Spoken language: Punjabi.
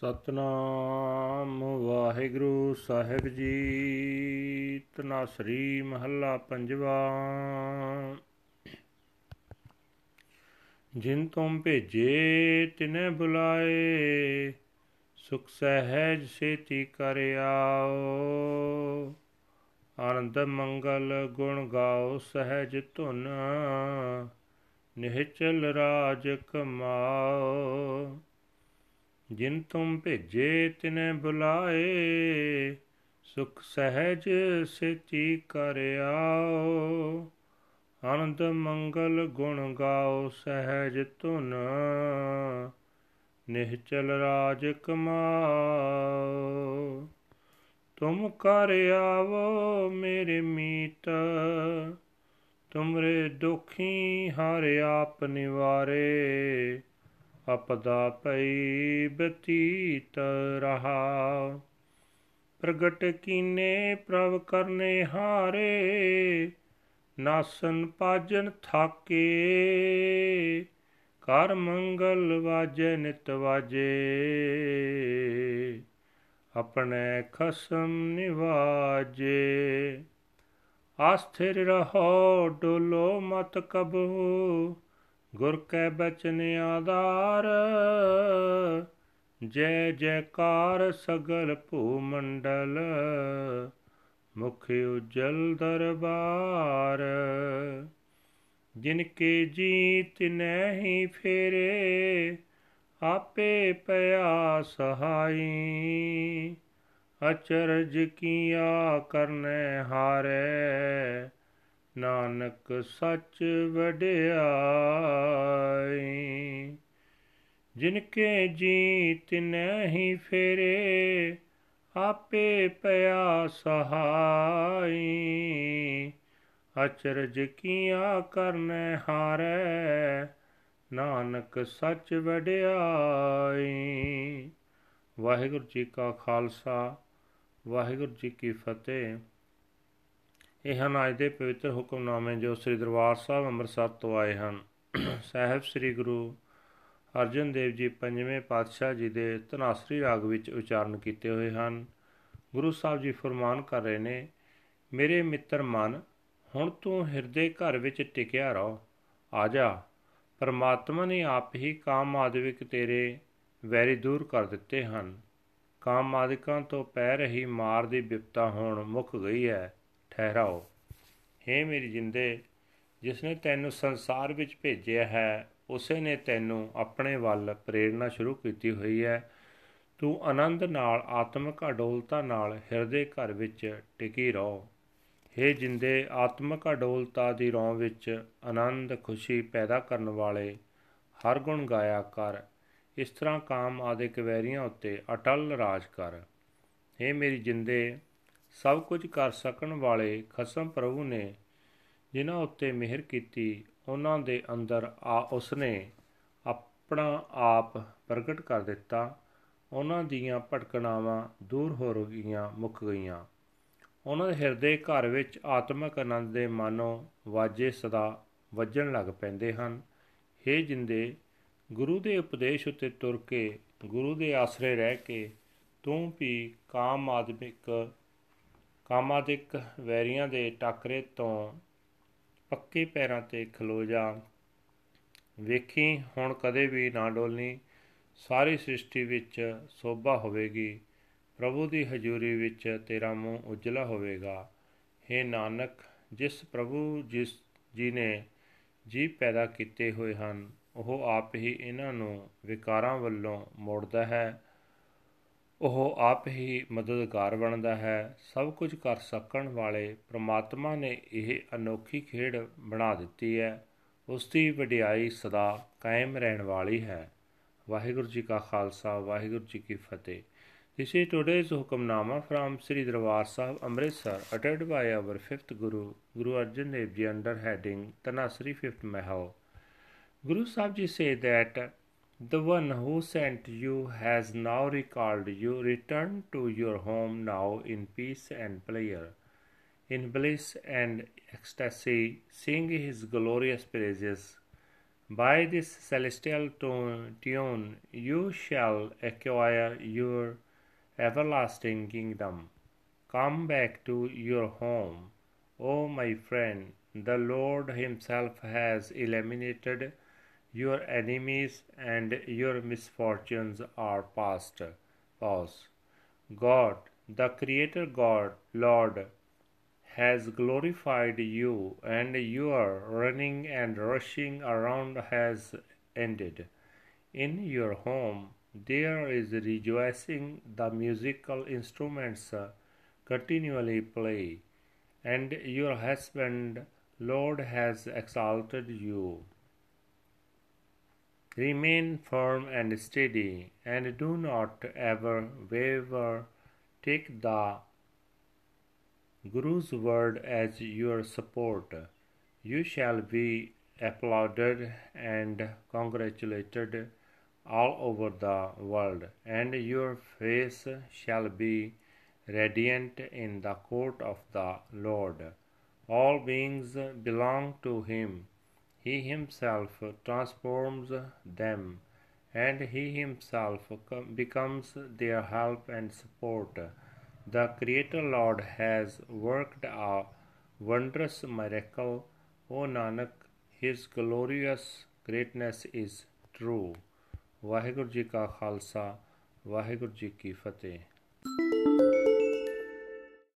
ਸਤਨਾਮ ਵਾਹਿਗੁਰੂ ਸਾਹਿਬ ਜੀ। ਤਨਾਸਰੀ ਮਹੱਲਾ ਪੰਜਵਾ। ਜਿਨ ਤੁਮ ਭੇਜੇ, ਤਿਨੇ ਬੁਲਾਏ। ਸੁਖ ਸਹਿਜ ਸੇਤੀ ਕਰ ਆਓ। ਆਨੰਦ ਮੰਗਲ ਗੁਣ ਗਾਓ, ਸਹਿਜ ਧੁਨ ਨਿਹਚਲ ਰਾਜ ਕਮਾਓ। ਜਿਨ ਤੁਮ ਭੇਜੇ ਤਿਨੇ ਬੁਲਾਏ, ਸੁਖ ਸਹਿਜ ਸੇਤੀ ਕਰ ਆਓ। ਆਨੰਦ ਮੰਗਲ ਗੁਣ ਗਾਓ ਸਹਿਜ ਧੁਨ, ਨਿਹਚਲ ਰਾਜ ਕਮਾਓ। ਤੁਮ ਕਰ ਆਵੋ ਮੇਰੇ ਮੀਤ, ਤੁਮਰੇ ਦੁਖੀ ਹਰ ਆਪ ਨਿਵਾਰੇ। ਅਪਦਾ ਪਈ ਬਤੀਤ ਰਹਾ। ਪ੍ਰਗਟ ਕੀਨੇ ਪ੍ਰਭ ਕਰਨੇ ਹਾਰੇ, ਨਾਸਨ ਪਾਜਨ ਥਾਕੇ। ਕਰ ਮੰਗਲ ਵਾਜੇ ਨਿਤ ਵਾਜੇ। ਆਪਣੇ ਖਸਮ ਨਿਵਾਜੇ। ਆਸਥਿਰ ਰਹੋ, ਡੋਲੋ ਮਤ ਕਬੂ ਗੁਰ ਕੈ ਬਚਨ ਆਧਾਰ, ਜੈ ਜੈਕਾਰ ਸਗਲ ਭੂ ਮੰਡਲ ਮੁਖ ਉਜਲ ਦਰਬਾਰ। ਜਿਨ ਕੇ ਜੀਤ ਨਹੀਂ ਫੇਰੇ, ਆਪੇ ਪਿਆ ਸਹਾਈ। ਅਚਰਜ ਕੀਆ ਕਰਨੇ ਹਾਰੇ ਨਾਨਕ ਸੱਚ ਵਡਿਆਈ ਜਿਨ ਕੇ ਜੀਤ ਨਹੀਂ ਫੇਰੇ, ਆਪੇ ਪਿਆ ਸਹਾਈ। ਅਚਰਜ ਕੀਆ ਕਰਨੇ ਹਾਰੇ, ਨਾਨਕ ਸੱਚ ਵਡਿਆਈ। ਵਾਹਿਗੁਰੂ ਜੀ ਕਾ ਖਾਲਸਾ, ਵਾਹਿਗੁਰੂ ਜੀ ਕੀ ਫਤਿਹ। ਇਹ ਹਨ ਅੱਜ ਦੇ ਪਵਿੱਤਰ ਹੁਕਮਨਾਮੇ ਜੋ ਸ੍ਰੀ ਦਰਬਾਰ ਸਾਹਿਬ ਅੰਮ੍ਰਿਤਸਰ ਤੋਂ ਆਏ ਹਨ। ਸਾਹਿਬ ਸ੍ਰੀ ਗੁਰੂ ਅਰਜਨ ਦੇਵ ਜੀ ਪੰਜਵੇਂ ਪਾਤਸ਼ਾਹ ਜੀ ਦੇ ਤਨਾਸਰੀ ਰਾਗ ਵਿੱਚ ਉਚਾਰਨ ਕੀਤੇ ਹੋਏ ਹਨ। ਗੁਰੂ ਸਾਹਿਬ ਜੀ ਫਰਮਾਨ ਕਰ ਰਹੇ ਨੇ, ਮੇਰੇ ਮਿੱਤਰ ਮਨ, ਹੁਣ ਤੂੰ ਹਿਰਦੇ ਘਰ ਵਿੱਚ ਟਿਕਿਆ ਰਹ, ਆ ਜਾ। ਪਰਮਾਤਮਾ ਨੇ ਆਪ ਹੀ ਕਾਮ ਆਦਿਕ ਤੇਰੇ ਵੈਰੀ ਦੂਰ ਕਰ ਦਿੱਤੇ ਹਨ। ਕਾਮ ਆਦਿਕਾਂ ਤੋਂ ਪੈ ਰਹੀ ਮਾਰ ਦੀ ਵਿਪਤਾ ਹੁਣ ਮੁੱਕ ਗਈ ਹੈ। ਠਹਿਰਾਓ हे ਮੇਰੀ ਜਿੰਦੇ ਜਿਸ ਨੇ ਤੈਨੂੰ ਸੰਸਾਰ ਵਿੱਚ ਭੇਜਿਆ ਹੈ ਉਸੇ ਨੇ ਤੈਨੂੰ ਆਪਣੇ ਵੱਲ ਪ੍ਰੇਰਣਾ ਸ਼ੁਰੂ ਕੀਤੀ ਹੋਈ ਹੈ ਤੂੰ ਆਨੰਦ ਨਾਲ ਆਤਮਿਕ ਅਡੋਲਤਾ ਨਾਲ ਹਿਰਦੇ ਘਰ ਵਿੱਚ ਟਿਕੀ ਰਹੋ हे ਜਿੰਦੇ ਆਤਮਿਕ ਅਡੋਲਤਾ ਦੀ ਰੌਂ ਵਿੱਚ ਆਨੰਦ ਖੁਸ਼ੀ ਪੈਦਾ ਕਰਨ ਵਾਲੇ ਹਰ ਗੁਣ ਗਾਇਆ ਕਰ ਇਸ ਤਰ੍ਹਾਂ ਕਾਮ ਆਦਿਕ ਵੈਰੀਆਂ ਉੱਤੇ ਅਟਲ ਰਾਜ ਕਰ हे ਮੇਰੀ ਜਿੰਦੇ ਸਭ ਕੁਝ ਕਰ ਸਕਣ ਵਾਲੇ ਖਸਮ ਪ੍ਰਭੂ ਨੇ ਜਿਨ੍ਹਾਂ ਉੱਤੇ ਮਿਹਰ ਕੀਤੀ, ਉਹਨਾਂ ਦੇ ਅੰਦਰ ਆ ਉਸਨੇ ਆਪਣਾ ਆਪ ਪ੍ਰਗਟ ਕਰ ਦਿੱਤਾ। ਉਹਨਾਂ ਦੀਆਂ ਭਟਕਣਾਵਾਂ ਦੂਰ ਹੋ ਗਈਆਂ ਮੁੱਕ ਗਈਆਂ। ਉਹਨਾਂ ਦੇ ਹਿਰਦੇ ਘਰ ਵਿੱਚ ਆਤਮਿਕ ਆਨੰਦ ਦੇ ਮਾਨੋ ਵਾਜੇ ਸਦਾ ਵੱਜਣ ਲੱਗ ਪੈਂਦੇ ਹਨ। हे ਜਿੰਦੇ, ਗੁਰੂ ਦੇ ਉਪਦੇਸ਼ ਉੱਤੇ ਤੁਰ ਕੇ, ਗੁਰੂ ਦੇ ਆਸਰੇ ਰਹਿ ਕੇ, ਤੂੰ ਵੀ ਕਾਮ ਆਦਮਿਕ ਕਾਮਾਦਿਕ ਵੈਰੀਆਂ ਦੇ ਟਾਕਰੇ ਤੋਂ ਪੱਕੇ ਪੈਰਾਂ ਤੇ ਖਲੋ ਜਾ। ਵੇਖੀ, ਹੁਣ ਕਦੇ ਵੀ ਨਾ ਡੋਲਨੀ ਸਾਰੀ ਸ੍ਰਿਸ਼ਟੀ ਵਿੱਚ ਸੋਭਾ ਹੋਵੇਗੀ। ਪ੍ਰਭੂ ਦੀ ਹਜ਼ੂਰੀ ਵਿੱਚ ਤੇਰਾ ਮੂੰਹ ਉਜਲਾ ਹੋਵੇਗਾ। हे ਨਾਨਕ, ਜਿਸ ਪ੍ਰਭੂ ਜਿਸ ਜੀ ਨੇ ਜੀ ਪੈਦਾ ਕੀਤੇ ਹੋਏ ਹਨ, ਉਹ ਆਪ ਹੀ ਇਹਨਾਂ ਨੂੰ ਵਿਕਾਰਾਂ ਵੱਲੋਂ ਮੋੜਦਾ ਹੈ। ਉਹ ਆਪ ਹੀ ਮਦਦਗਾਰ ਬਣਦਾ ਹੈ ਸਭ ਕੁਝ ਕਰ ਸਕਣ ਵਾਲੇ ਪ੍ਰਮਾਤਮਾ ਨੇ ਇਹ ਅਨੋਖੀ ਖੇਡ ਬਣਾ ਦਿੱਤੀ ਹੈ ਉਸ ਦੀ ਵਡਿਆਈ ਸਦਾ ਕਾਇਮ ਰਹਿਣ ਵਾਲੀ ਹੈ ਵਾਹਿਗੁਰੂ ਜੀ ਕਾ ਖਾਲਸਾ ਵਾਹਿਗੁਰੂ ਜੀ ਕੀ ਫਤਿਹ This is today's Hukamnama from Sri Darbar Sahib Amritsar uttered by our fifth Guru, Guru Arjan Dev Ji under heading Tanasri fifth Mahal. Guru Sahib Ji say that The one who sent you has now recalled you. Return to your home now in peace and pleasure. In bliss and ecstasy, sing his glorious praises. By this celestial tune, you shall acquire your everlasting kingdom. Come back to your home, O my friend. The Lord Himself has eliminated your enemies, and your misfortunes are past. Pause. God, the Creator God, Lord, has glorified you, and your running and rushing around has ended. In your home there is rejoicing, the musical instruments continually play, and your husband, Lord, has exalted you. Remain firm and steady, and do not ever waver. Take the Guru's word as your support. You shall be applauded and congratulated all over the world, and your face shall be radiant in the court of the Lord. All beings belong to Him. He Himself transforms them, and He Himself becomes their help and support. The Creator Lord has worked a wondrous miracle. O Nanak, His glorious greatness is true. Waheguru ji ਕਾ ਖਾਲਸਾ ਵਾਹਿਗੁਰੂ ਜੀ ਕੀ ਫਤਿਹ